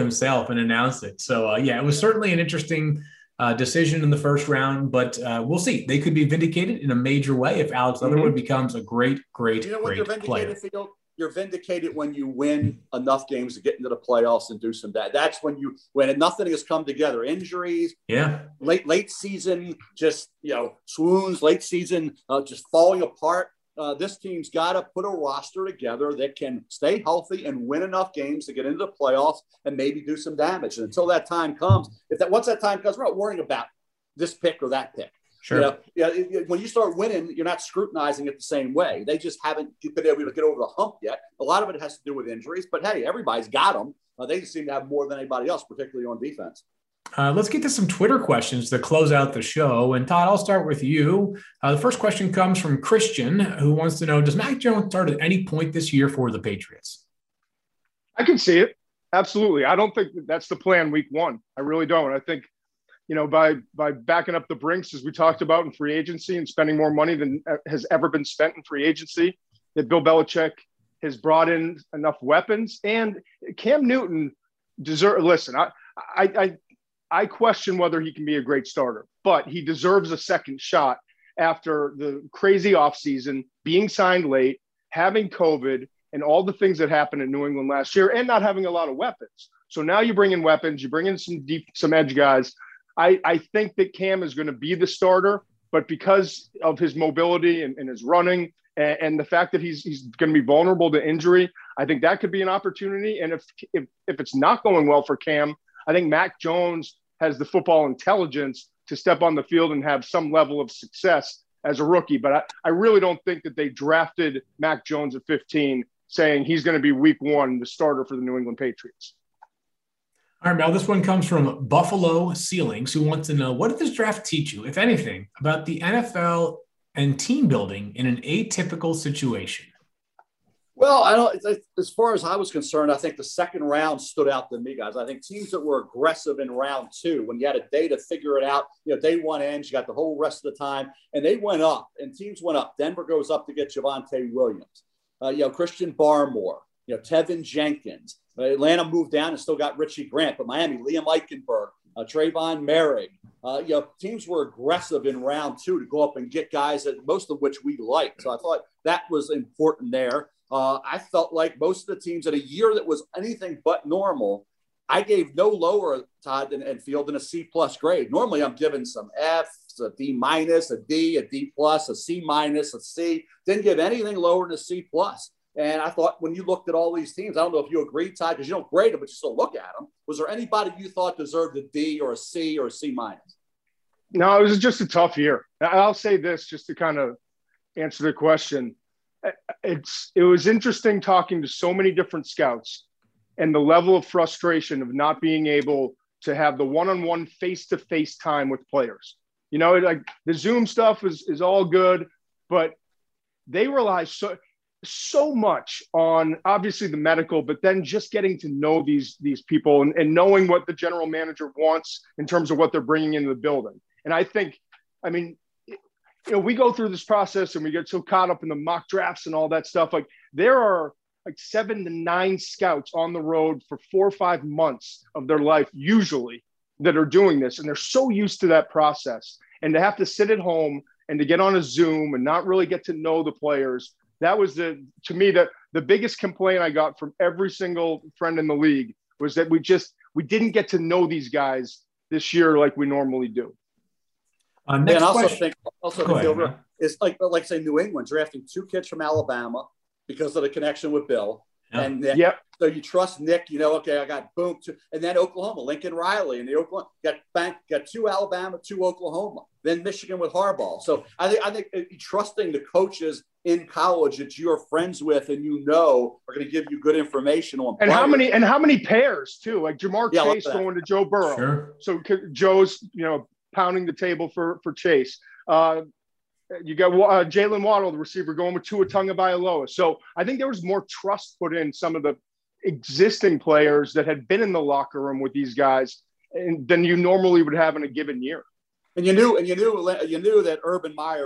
himself and announce it. So uh, yeah, it was certainly an interesting uh, decision in the first round, but uh, we'll see. They could be vindicated in a major way if Alex Leatherwood mm-hmm. becomes a great, great, you know what great player. Field? You're vindicated when you win enough games to get into the playoffs and do some that. That's when you when nothing has come together. Injuries, yeah, late late season, just you know swoons, late season, uh, just falling apart uh, this team's got to put a roster together that can stay healthy and win enough games to get into the playoffs and maybe do some damage. And until that time comes, if that once that time comes, we're not worrying about this pick or that pick. Sure. You know, yeah, when you start winning, you're not scrutinizing it the same way. They just haven't been able to get over the hump yet. A lot of it has to do with injuries, but hey, everybody's got them. Uh, they seem to have more than anybody else, particularly on defense. Uh, let's get to some Twitter questions to close out the show. And Todd, I'll start with you. Uh, the first question comes from Christian, who wants to know Does Mac Jones start at any point this year for the Patriots? I can see it. Absolutely. I don't think that's the plan week one. I really don't. I think, you know, by by backing up the brinks, as we talked about in free agency and spending more money than has ever been spent in free agency, that Bill Belichick has brought in enough weapons. And Cam Newton deserve listen, I, I, I I question whether he can be a great starter, but he deserves a second shot after the crazy offseason, being signed late, having COVID, and all the things that happened in New England last year, and not having a lot of weapons. So now you bring in weapons, you bring in some deep, some edge guys. I, I think that Cam is going to be the starter, but because of his mobility and, and his running and, and, the fact that he's he's going to be vulnerable to injury, I think that could be an opportunity. And if if if it's not going well for Cam, I think Mac Jones has the football intelligence to step on the field and have some level of success as a rookie. But I, I really don't think that they drafted Mac Jones at 15 saying he's going to be week one, the starter for the New England Patriots. All right, Mel, this one comes from Buffalo Ceilings, who wants to know what did this draft teach you, if anything, about the NFL and team building in an atypical situation? Well, I don't. As far as I was concerned, I think the second round stood out to me, guys. I think teams that were aggressive in round two, when you had a day to figure it out, you know, day one ends, you got the whole rest of the time, and they went up, and teams went up. Denver goes up to get Javonte Williams, uh, you know, Christian Barmore, you know, Teven Jenkins. Uh, Atlanta moved down and still got Richie Grant, but Miami, Liam Eichenberg, uh, Trevon Moehrig. Uh, you know, teams were aggressive in round two to go up and get guys that most of which we liked. So I thought that was important there. Uh, I felt like most of the teams in a year that was anything but normal, I gave no lower Todd and, Field than a C plus grade. Normally, I'm giving some Fs, a D minus, a D, a D plus, a C minus, a C. Didn't give anything lower than a C plus. And I thought when you looked at all these teams, I don't know if you agree, Todd, because you don't grade them, but you still look at them. Was there anybody you thought deserved a D or a C or a C minus? No, it was just a tough year. I'll say this just to kind of answer the question it's it was interesting talking to so many different scouts and the level of frustration of not being able to have the one-on-one face-to-face time with players. You know, like the Zoom stuff is is all good, but they rely so so much on obviously the medical, but then just getting to know these these people and, and knowing what the general manager wants in terms of what they're bringing into the building. And I think, I mean, you know, we go through this process and we get so caught up in the mock drafts and all that stuff. Like there are like seven to nine scouts on the road for four or five months of their life, usually that are doing this. And they're so used to that process. And to have to sit at home and to get on a Zoom and not really get to know the players. That was the, to me, that the biggest complaint I got from every single friend in the league was that we just, we didn't get to know these guys this year like we normally do. Uh, next and also question. think also think over is like like say New England drafting two kids from Alabama because of the connection with Bill. Yeah. And Nick, yep. so you trust Nick, you know, okay, I got boom, two, and then Oklahoma, Lincoln Riley, and the Oklahoma got bank, got two Alabama, two Oklahoma, then Michigan with Harbaugh. So I think I think uh, trusting the coaches in college that you're friends with and you know are going to give you good information on. And players. how many and how many pairs too? Like Ja'Marr yeah, Chase going to Joe Burrow. Sure. So Joe's, you know, pounding the table for for Chase. Uh, you got uh, Jaylen Waddle, the receiver, going with Tua Tagovailoa. So I think there was more trust put in some of the existing players that had been in the locker room with these guys than you normally would have in a given year. And you knew, and you knew, you knew that Urban Meyer